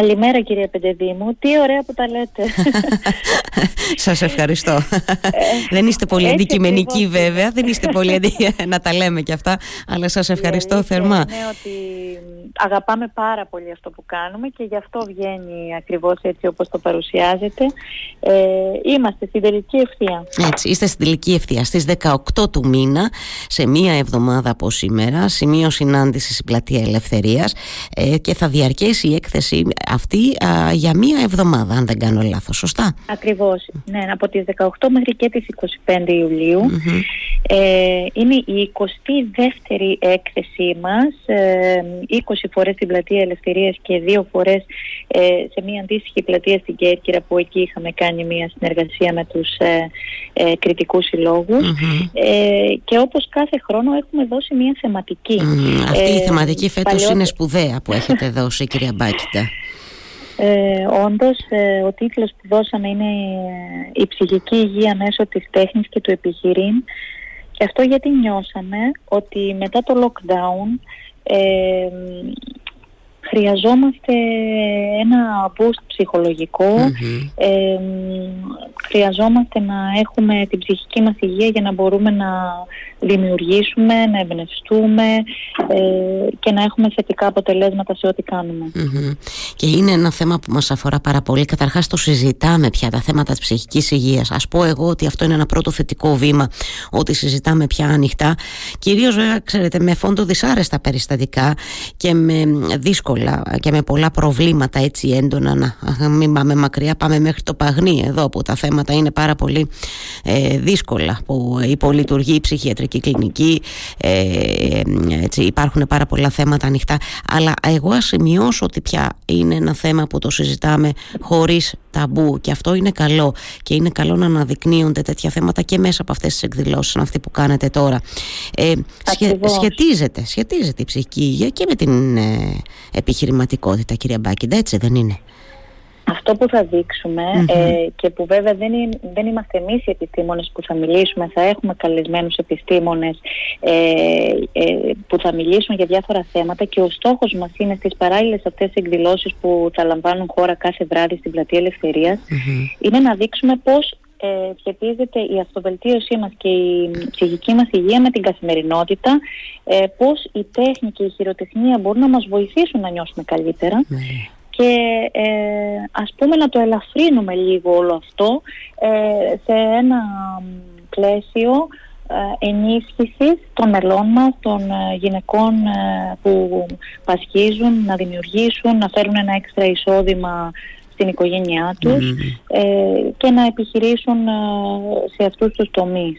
Καλημέρα κυρία Πεντεδήμου. Τι ωραία που τα λέτε. Σας ευχαριστώ. Ε, δεν είστε πολύ αντικειμενικοί βέβαια, δεν είστε πολύ να τα λέμε και αυτά, αλλά σας ευχαριστώ θερμά. Είναι ότι αγαπάμε πάρα πολύ αυτό που κάνουμε και γι' αυτό βγαίνει ακριβώς έτσι όπως το παρουσιάζετε. Ε, είμαστε στην τελική ευθεία. Έτσι, είστε στην τελική ευθεία. Στις 18 του μήνα, σε μία εβδομάδα από σήμερα, σημείο συνάντησης στην Πλατεία Ελευθερίας ε, και θα διαρκέσει η έκθεση αυτή για μία εβδομάδα, αν δεν κάνω λάθος, σωστά; Ακριβώς, ναι, από τις 18 μέχρι και τις 25 ιουλιου ε, είναι η 22η έκθεσή μας, ε, 20 φορές στην Πλατεία Ελευθερίας και δύο φορές ε, σε μία αντίστοιχη πλατεία στην Κέρκυρα που εκεί είχαμε κάνει μία συνεργασία με τους ε, ε, κριτικούς ε, και όπως κάθε χρόνο έχουμε δώσει μία θεματική. Αυτή η θεματική φέτος είναι σπουδαία που έχετε δώσει κυρία Μπάκητα. Ε, όντως, ε, ο τίτλος που δώσαμε είναι «Η ψυχική υγεία μέσω της τέχνης και του επιχειρήν» και αυτό γιατί νιώσαμε ότι μετά το lockdown ε, χρειαζόμαστε ένα boost ψυχολογικο χρειαζόμαστε να έχουμε την ψυχική μας υγεία για να μπορούμε να δημιουργήσουμε, να εμπνευστούμε ε, και να έχουμε θετικά αποτελέσματα σε ό,τι κανουμε Και είναι ένα θέμα που μας αφορά πάρα πολύ. Καταρχάς το συζητάμε πια τα θέματα της ψυχικής υγείας. Ας πω εγώ ότι αυτό είναι ένα πρώτο θετικό βήμα ότι συζητάμε πια ανοιχτά. Κυρίως βέβαια ξέρετε με φόντο δυσάρεστα περιστατικά και με δύσκολα και με πολλά προβλήματα έτσι έντονα να μην πάμε μακριά πάμε μέχρι το Παγνί. Εδώ που τα θέματα είναι πάρα πολύ ε, δύσκολα που υπολειτουργεί η ψυχιατρική και κλινική ε, έτσι, υπάρχουν πάρα πολλά θέματα ανοιχτά. Αλλά εγώ ας σημειώσω ότι πια είναι ένα θέμα που το συζητάμε χωρίς ταμπού και αυτό είναι καλό. Και είναι καλό να αναδεικνύονται τέτοια θέματα και μέσα από αυτές τις εκδηλώσεις αυτή που κάνετε τώρα. Ε, σχετίζεται, σχετίζεται η ψυχική υγεία και με την ε, επιχειρηματικότητα κυρία Μπάκιντα έτσι δεν είναι; Αυτό που θα δειξουμε ε, και που βέβαια δεν, είναι, δεν είμαστε εμείς οι επιστήμονες που θα μιλήσουμε, θα έχουμε καλεσμένους επιστήμονες ε, ε, που θα μιλήσουν για διάφορα θέματα και ο στόχος μας είναι στις παράλληλες αυτές εκδηλώσεις που θα λαμβάνουν χώρα κάθε βράδυ στην Πλατεία είναι να δείξουμε πώς ε, σχετίζεται η αυτοβελτίωσή μας και η ψυχική μας υγεία με την καθημερινότητα, ε, πώς η τέχνη και η χειροτεχνία μπορούν να μας βοηθήσουν να νιώσουμε ναι και ε, ας πούμε να το ελαφρύνουμε λίγο όλο αυτό ε, σε ένα πλαίσιο ε, ενίσχυσης των μελών μας, των ε, γυναικών που πασχίζουν, να δημιουργήσουν, να φέρουν ένα έξτρα εισόδημα στην οικογένειά τους ε, και να επιχειρήσουν ε, σε αυτούς τους τομεις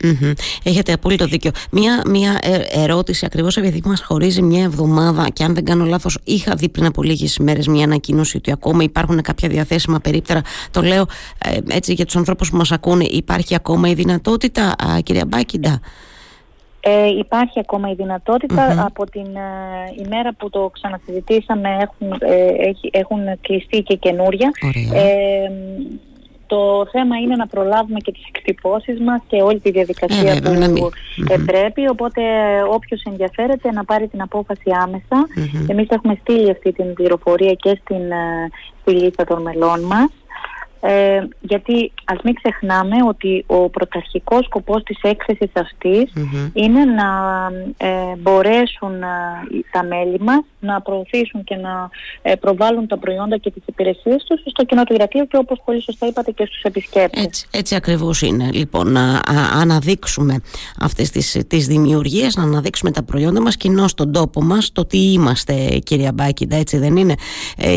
Έχετε απόλυτο δίκιο. Μία, μία ε, ερώτηση ακριβώς επειδή μας χωρίζει μια εβδομάδα και αν δεν κάνω λάθος είχα δει πριν από λίγες ημέρες μια ανακοίνωση ότι ακόμα υπάρχουν κάποια διαθέσιμα περίπτερα. Το λέω έτσι για τους ανθρώπους που μας ακούνε. Υπάρχει ακόμα η δυνατότητα κυρία Μπάκιντα; Ε, υπάρχει ακόμα η δυνατοτητα από την ε, ημέρα που το ξανασυζητήσαμε έχουν, ε, έχουν κλειστεί και καινούρια. Ε, το θέμα είναι να προλάβουμε και τις εκτυπώσεις μας και όλη τη διαδικασία ε, που πρέπει. Οπότε όποιος ενδιαφέρεται να πάρει την απόφαση άμεσα. Εμείς έχουμε στείλει αυτή την πληροφορία και στην, στη λίστα των μελών μας. Ε, γιατί ας μην ξεχνάμε ότι ο πρωταρχικός σκοπός της έκθεσης είναι να ε, μπορέσουν ε, τα μέλη μας να προωθήσουν και να ε, προβάλλουν τα προϊόντα και τις υπηρεσίες τους στο κοινό του Ηρακλείου και όπως πολύ σωστά είπατε και στους επισκέπτες. Έτσι, έτσι ακριβώς είναι. Λοιπόν, να αναδείξουμε αυτές τις, τις δημιουργίες, να αναδείξουμε τα προϊόντα μας κοινώ στον τόπο μας, το τι είμαστε κυρία Μπάκιντα, έτσι δεν είναι,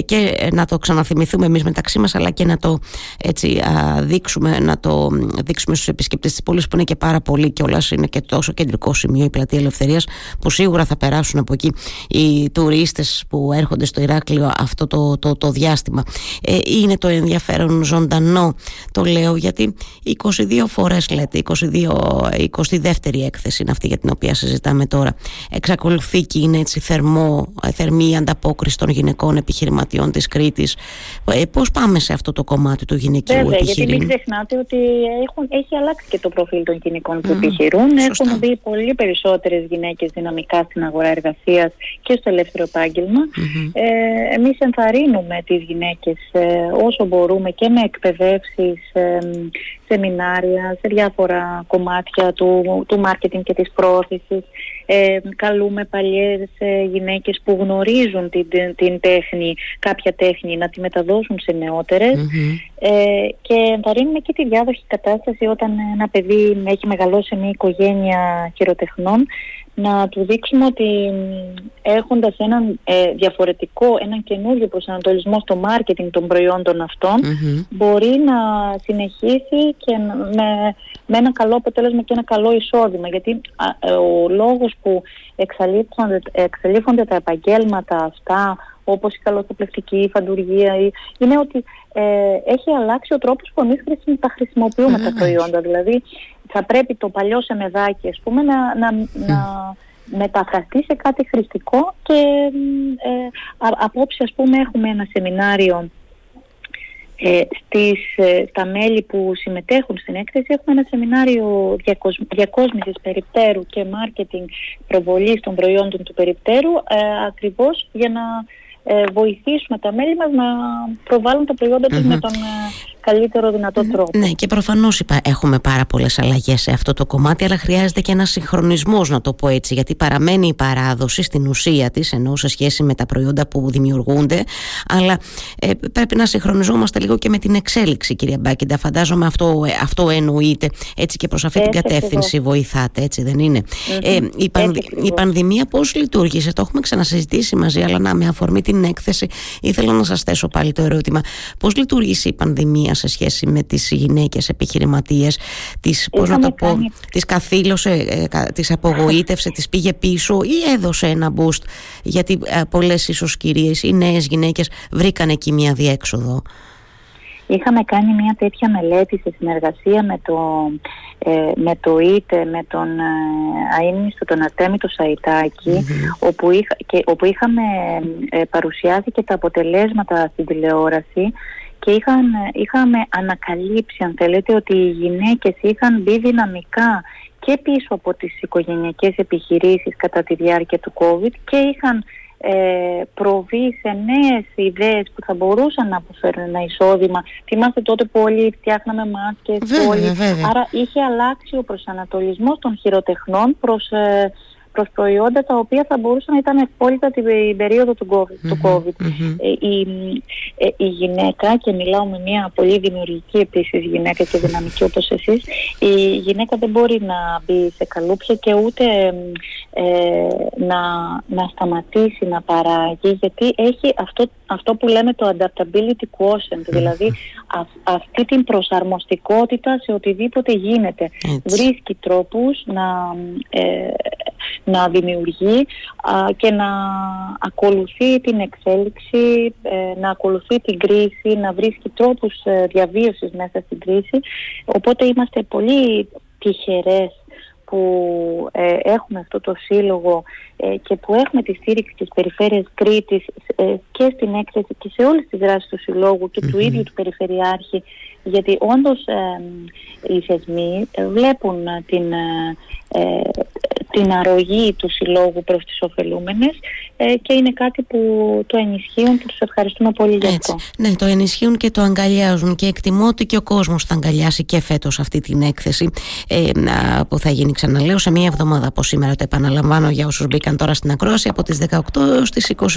και να το ξαναθυμηθούμε εμείς μεταξύ μας αλλά και να το έτσι, α, δείξουμε, να το δείξουμε στους επισκεπτές της πόλης που είναι και πάρα πολύ και όλα είναι και τόσο κεντρικό σημείο η πλατεία Ελευθερίας που σίγουρα θα περάσουν από εκεί οι τουρίστες που έρχονται στο Ηράκλειο αυτό το, το, το διάστημα. Ε, είναι το ενδιαφέρον ζωντανό το λέω γιατί 22 φορές λέτε 22, 22η έκθεση είναι αυτή για την οποία συζητάμε τώρα εξακολουθεί και είναι έτσι θερμό, θερμή ανταπόκριση των γυναικών επιχειρηματιών της Κρήτης ε, πώς πάμε σε αυτό το κομμάτι; Κομμάτι του γυναικείου Βέβαια, επιχειρήν. γιατί μην ξεχνάτε ότι έχουν, έχει αλλάξει και το προφίλ των γυναικών που επιχειρούν. Έχουν μπει πολύ περισσότερες γυναίκες δυναμικά στην αγορά εργασίας και στο ελεύθερο επάγγελμα. Ε, εμείς ενθαρρύνουμε τις γυναίκες ε, όσο μπορούμε και με εκπαιδεύσεις, ε, σεμινάρια σε διάφορα κομμάτια του, του marketing και της πρόθεσης. Ε, καλούμε παλιές ε, γυναίκες που γνωρίζουν την, την, τέχνη, κάποια τέχνη, να τη μεταδώσουν σε νεότερες. Ε, και ενθαρρύνουμε και τη διάδοχη κατάσταση όταν ένα παιδί έχει μεγαλώσει σε μια οικογένεια χειροτεχνών να του δείξουμε ότι έχοντας έναν ε, διαφορετικό, έναν καινούριο προσανατολισμό στο μάρκετινγκ των προϊόντων μπορεί να συνεχίσει και με, με ένα καλό αποτέλεσμα και ένα καλό εισόδημα. Γιατί ε, ο λόγος που εξαλείφονται, εξαλείφονται τα επαγγέλματα αυτά όπως η καλοθοπλευτική, η φαντουργία είναι ότι ε, έχει αλλάξει ο τρόπος που εμείς τα χρησιμοποιούμε τα προϊόντα. Δηλαδή θα πρέπει το παλιό σεμεδάκι ας πούμε να, να, να μεταφραστεί σε κάτι χρηστικό και ε, απόψε ας πούμε έχουμε ένα σεμινάριο ε, στις, ε, στα μέλη που συμμετέχουν στην έκθεση έχουμε ένα σεμινάριο διακοσ, διακόσμησης περιπτέρου και μάρκετινγκ προβολής των προϊόντων του περιπτέρου ε, ακριβώς για να ε, βοηθήσουμε τα μέλη μας να προβάλλουν τα προϊόντα τους με τον καλύτερο δυνατό τρόπο. Ναι, και προφανώς έχουμε πάρα πολλές αλλαγές σε αυτό το κομμάτι, αλλά χρειάζεται και ένας συγχρονισμός, να το πω έτσι, γιατί παραμένει η παράδοση στην ουσία της, ενώ σε σχέση με τα προϊόντα που δημιουργούνται, αλλά ε, πρέπει να συγχρονιζόμαστε λίγο και με την εξέλιξη, κυρία Μπάκιντα. Φαντάζομαι αυτό, ε, αυτό εννοείται. Έτσι και προς αυτή την κατεύθυνση βοηθάτε, έτσι δεν ειναι Ε, η, η πανδημία πώς λειτουργήσε, το έχουμε ξανασυζητήσει μαζί, αλλά να με αφορμή την έκθεση, ήθελα να σας θέσω πάλι το ερώτημα. Πώς λειτουργήσε η πανδημία; Σε σχέση με τις γυναίκες επιχειρηματίες τις, πώς να το πω, τις καθήλωσε, ε, τις απογοήτευσε, τις πήγε πίσω ή έδωσε ένα boost γιατί ε, πολλές ίσως κυρίες ή νέες γυναίκες βρήκαν εκεί μια διέξοδο. Είχαμε κάνει μια τέτοια μελέτη σε συνεργασία με το, ε, με το ΙΤΕ, με τον ε, τον Αρτέμι το σαιτακι όπου, και, όπου είχαμε ε, παρουσιάσει και τα αποτελέσματα στην τηλεόραση και είχαν, είχαμε ανακαλύψει αν θέλετε ότι οι γυναίκες είχαν μπει δυναμικά και πίσω από τις οικογενειακές επιχειρήσεις κατά τη διάρκεια του COVID και είχαν ε, προβεί σε νέες ιδέες που θα μπορούσαν να αποφέρουν ένα εισόδημα. Θυμάστε τότε που όλοι φτιάχναμε μάσκες, άρα είχε αλλάξει ο προσανατολισμός των χειροτεχνών προς... Ε, προς προϊόντα τα οποία θα μπορούσαν να ήταν ευπόλυτα την περίοδο του COVID. Του COVID. Ε, η, ε, η γυναίκα, και μιλάω με μια πολύ δημιουργική επίσης γυναίκα και δυναμική όπως εσείς, η γυναίκα δεν μπορεί να μπει σε καλούπια και ούτε ε, να, να σταματήσει να παράγει γιατί έχει αυτό, αυτό που λέμε το adaptability quotient, δηλαδή αυτή την προσαρμοστικότητα σε οτιδήποτε γίνεται. Βρίσκει τρόπους να να δημιουργεί και να ακολουθεί την εξέλιξη, ε, να ακολουθεί την κρίση, να βρίσκει τρόπους ε, διαβίωσης μέσα στην κρίση. Οπότε είμαστε πολύ τυχερές που ε, έχουμε αυτό το σύλλογο και που έχουμε τη στήριξη της Περιφέρειας Κρήτης και στην έκθεση και σε όλες τις δράσεις του συλλόγου και του ίδιου του Περιφερειάρχη γιατί όντως οι θεσμοί βλέπουν την, την αρρωγή του συλλόγου προς τις ωφελούμενες ε, και είναι κάτι που το ενισχύουν και τους ευχαριστούμε πολύ για αυτό. Ναι, το ενισχύουν και το αγκαλιάζουν και εκτιμώ ότι και ο κόσμος θα αγκαλιάσει και φέτος αυτή την έκθεση ε, που θα γίνει ξαναλέω σε μία εβδομάδα από σήμερα το επαναλαμβάνω για όσους μπήκαν τώρα στην ακρόαση από τις 18 έως τις 25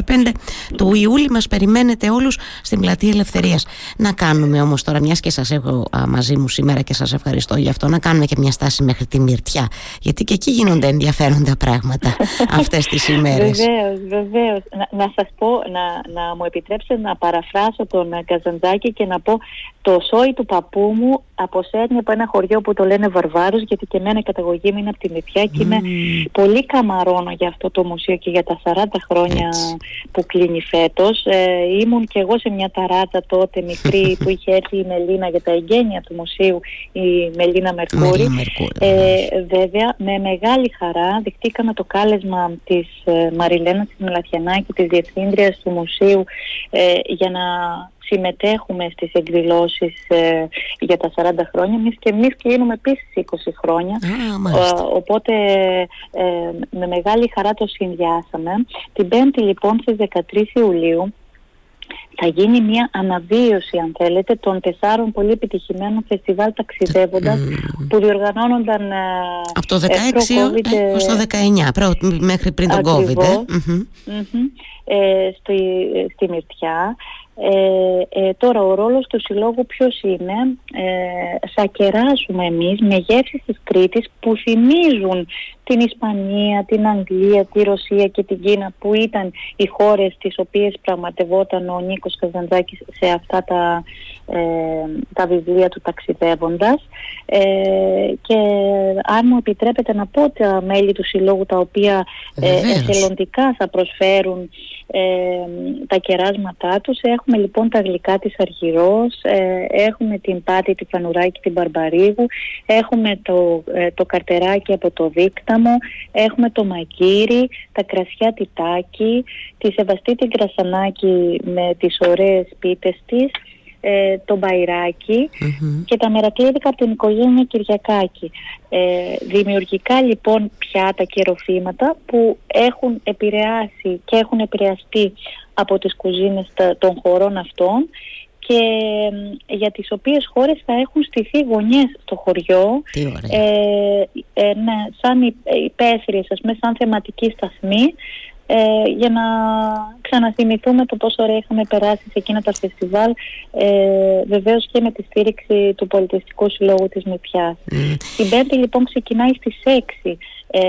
του Ιούλη μας περιμένετε όλους στην Πλατεία Ελευθερίας. Να κάνουμε όμως τώρα μιας και σας έχω μαζί μου σήμερα και σας ευχαριστώ για αυτό να κάνουμε και μια στάση μέχρι τη Μυρτιά γιατί και εκεί γίνονται ενδιαφέροντα πράγματα αυτές τις ημέρες. Βεβαίως, βεβαίως. Να, να σας πω, να, να μου επιτρέψετε να παραφράσω τον Καζαντζάκη και να πω το σόι του παππού μου αποσέρνει από ένα χωριό που το λένε Βαρβάρους γιατί και εμένα η καταγωγή μου είναι από τη Μητιά και είμαι πολύ καμαρώνω για αυτό το μουσείο και για τα 40 χρόνια που κλείνει φέτος. Ε, ήμουν και εγώ σε μια ταράτσα τότε μικρή που είχε έρθει η Μελίνα για τα εγγένεια του μουσείου η Μελίνα Μερκούρη. Ε, βέβαια με μεγάλη χαρά δεχτήκαμε το κάλεσμα της ε, Μαριλένα της Μιλαθιανάκη της Διευθύντριας του Μουσείου ε, για να συμμετέχουμε στις εκδηλώσεις ε, για τα 40 χρόνια. Εμείς και εμείς κλείνουμε επίσης 20 χρόνια. Οπότε με μεγάλη χαρά το συνδυάσαμε. Την 5η λοιπόν στις 13 Ιουλίου θα γίνει μια αναβίωση αν θέλετε των τεσσάρων πολύ επιτυχημένων φεστιβάλ ταξιδεύοντας που διοργανώνονταν από το 16 έως το 19 μέχρι πριν τον COVID ε, στη, στη Μυρτιά. Ε, ε, τώρα ο ρόλος του συλλόγου ποιος είναι; Ε, θα κεράσουμε εμείς με γεύσεις της Κρήτης που θυμίζουν την Ισπανία, την Αγγλία, τη Ρωσία και την Κίνα που ήταν οι χώρες τις οποίες πραγματευόταν ο Νίκος Καζαντζάκης σε αυτά τα, ε, τα βιβλία του ταξιδεύοντας. Ε, και αν μου επιτρέπετε να πω τα μέλη του συλλόγου τα οποία ε, εθελοντικά θα προσφέρουν ε, τα κεράσματά τους. Έχουμε λοιπόν τα γλυκά της Αργυρός ε, έχουμε την Πάτη, την Φανουράκη, την Μπαρμπαρίγου έχουμε το, το καρτεράκι από το Δίκτα έχουμε το Μαγκύρι, τα κρασιά Τιτάκι, τη Σεβαστή την Κρασανάκη με τις ωραίες πίτες της, ε, το μπαϊρακι και τα μερακλήδικα από την οικογένεια Κυριακάκη. Ε, δημιουργικά λοιπόν πιάτα και ροφήματα που έχουν επηρεάσει και έχουν επηρεαστεί από τις κουζίνες των χωρών αυτών και για τις οποίες χώρες θα έχουν στηθεί γωνιές στο χωριό. Ε, ε, ναι, σαν υπαίθριες, ας πούμε, σαν θεματική σταθμή ε, για να ξαναθυμηθούμε το πόσο ωραία είχαμε περάσει σε εκείνα τα φεστιβάλ ε, βεβαίως και με τη στήριξη του Πολιτιστικού Συλλόγου της Μητιάς. Mm. Την Πέμπτη λοιπόν ξεκινάει στις 6 ε,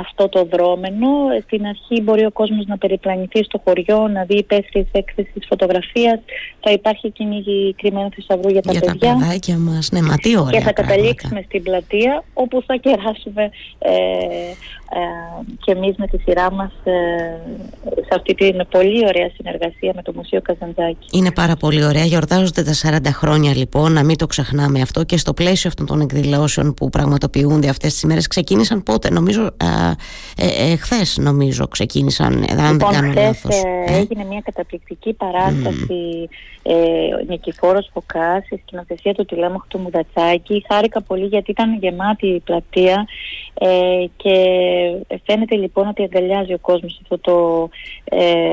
αυτό το δρόμενο. Στην αρχή μπορεί ο κόσμος να περιπλανηθεί στο χωριό, να δει υπαίθριες έκθεσης φωτογραφίας. Θα υπάρχει κυνήγη κρυμμένο θησαυρού για τα για παιδιά. Για τα παιδάκια μας, ναι, μα τι ωραία Και θα καταλήξουμε στην πλατεία όπου θα κεράσουμε ε, ε, και εμείς με τη σειρά μας ε, σε αυτή την πολύ ωραία συνεργασία με το Μουσείο Καζαντζάκη. Είναι πάρα πολύ ωραία. Γιορτάζονται τα 40 χρόνια λοιπόν, να μην το ξεχνάμε αυτό και στο πλαίσιο αυτών των εκδηλώσεων που πραγματοποιούνται αυτές τις ημέρες ξεκίνησαν πότε, νομίζω ε, ε, χθες νομίζω ξεκίνησαν, αν λοιπόν, δεν κάνω λάθος. Ε, έγινε μια καταπληκτική παράσταση mm. ε, Νικηφόρος Φωκάς, η σκηνοθεσία του Τηλέμαχου του Μουδατσάκη. Χάρηκα πολύ γιατί ήταν γεμάτη η πλατεία ε, και φαίνεται λοιπόν ότι αγκαλιάζει ο κόσμος αυτό το, ε,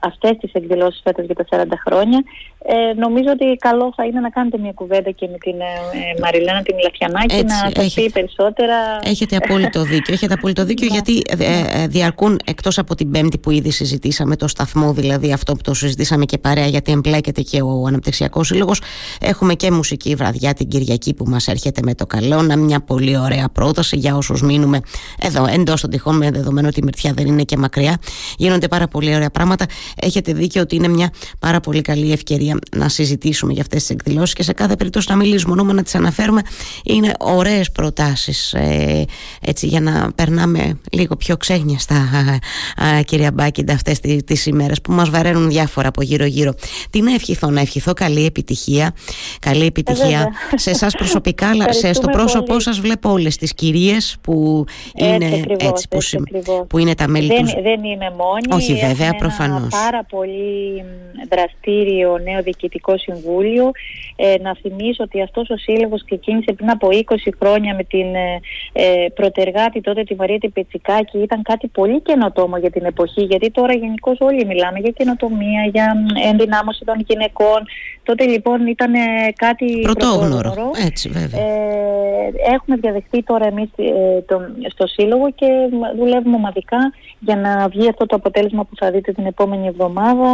αυτές τις εκδηλώσεις φέτος για τα 40 χρόνια ε, νομίζω ότι καλό θα είναι να κάνετε μια κουβέντα και με την ε, Μαριλένα την Λαφιανάκη να σας πει περισσότερα. Έχετε απόλυτο δίκιο. Έχετε απόλυτο δίκιο ναι. γιατί ε, ε, διαρκούν εκτός από την Πέμπτη που ήδη συζητήσαμε το σταθμό, δηλαδή αυτό που το συζητήσαμε και παρέα γιατί εμπλέκεται και ο Αναπτυξιακός Σύλλογος. Έχουμε και μουσική βραδιά την Κυριακή που μας έρχεται με το καλό. Να μια πολύ ωραία πρόταση για όσους μείνουμε εδώ εντός των τυχών με δεδομένο ότι η Μυρτιά δεν είναι και μακριά. Γίνονται πάρα πολύ ωραία πράγματα. Έχετε δίκιο ότι είναι μια πάρα πολύ καλή ευκαιρία να συζητήσουμε για αυτές τις εκδηλώσεις και σε κάθε περίπτωση να μιλήσουμε μόνο να τις αναφέρουμε είναι ωραίες προτάσεις ε, έτσι για να περνάμε λίγο πιο ξέγνιαστα α, κυρία Μπάκιντα αυτές τις, τις ημέρες που μας βαραίνουν διάφορα από γύρω γύρω τι να ευχηθώ, να ευχηθώ καλή επιτυχία καλή επιτυχία ε, σε εσάς προσωπικά αλλά σε, στο πρόσωπό πολύ. σας βλέπω όλες τις κυρίες που είναι, έτσι, ακριβώς, έτσι, που, έτσι, που είναι τα μέλη δεν, τους. δεν είμαι μόνη όχι βέβαια προφανώς πάρα πολύ δραστήριο νέο Διοικητικό Συμβούλιο. Ε, να θυμίσω ότι αυτός ο σύλλογος ξεκίνησε πριν από 20 χρόνια με την ε, ε πρωτεργάτη τότε τη Μαρία Τιπετσικάκη. Ήταν κάτι πολύ καινοτόμο για την εποχή, γιατί τώρα γενικώς όλοι μιλάμε για καινοτομία, για ενδυνάμωση των γυναικών. Τότε λοιπόν ήταν ε, κάτι πρωτόγνωρο. Έτσι, βέβαια. Ε, έχουμε διαδεχτεί τώρα εμείς ε, το, στο Σύλλογο και δουλεύουμε ομαδικά για να βγει αυτό το αποτέλεσμα που θα δείτε την επόμενη εβδομάδα.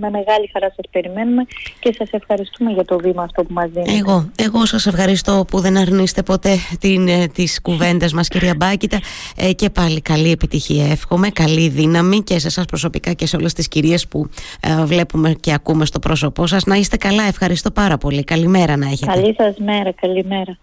Με μεγάλη χαρά σας περιμένουμε και σας ευχαριστούμε για το βήμα αυτό που μας δίνετε. Εγώ, εγώ σας ευχαριστώ που δεν αρνείστε ποτέ την, ε, τις κουβέντες μας κυρία Μπάκητα ε, και πάλι καλή επιτυχία εύχομαι, καλή δύναμη και σε εσάς προσωπικά και σε όλες τις κυρίες που ε, βλέπουμε και ακούμε στο πρόσωπό σας. Να είστε καλά, ευχαριστώ πάρα πολύ. Καλημέρα να έχετε. Καλή σας μέρα, καλημέρα.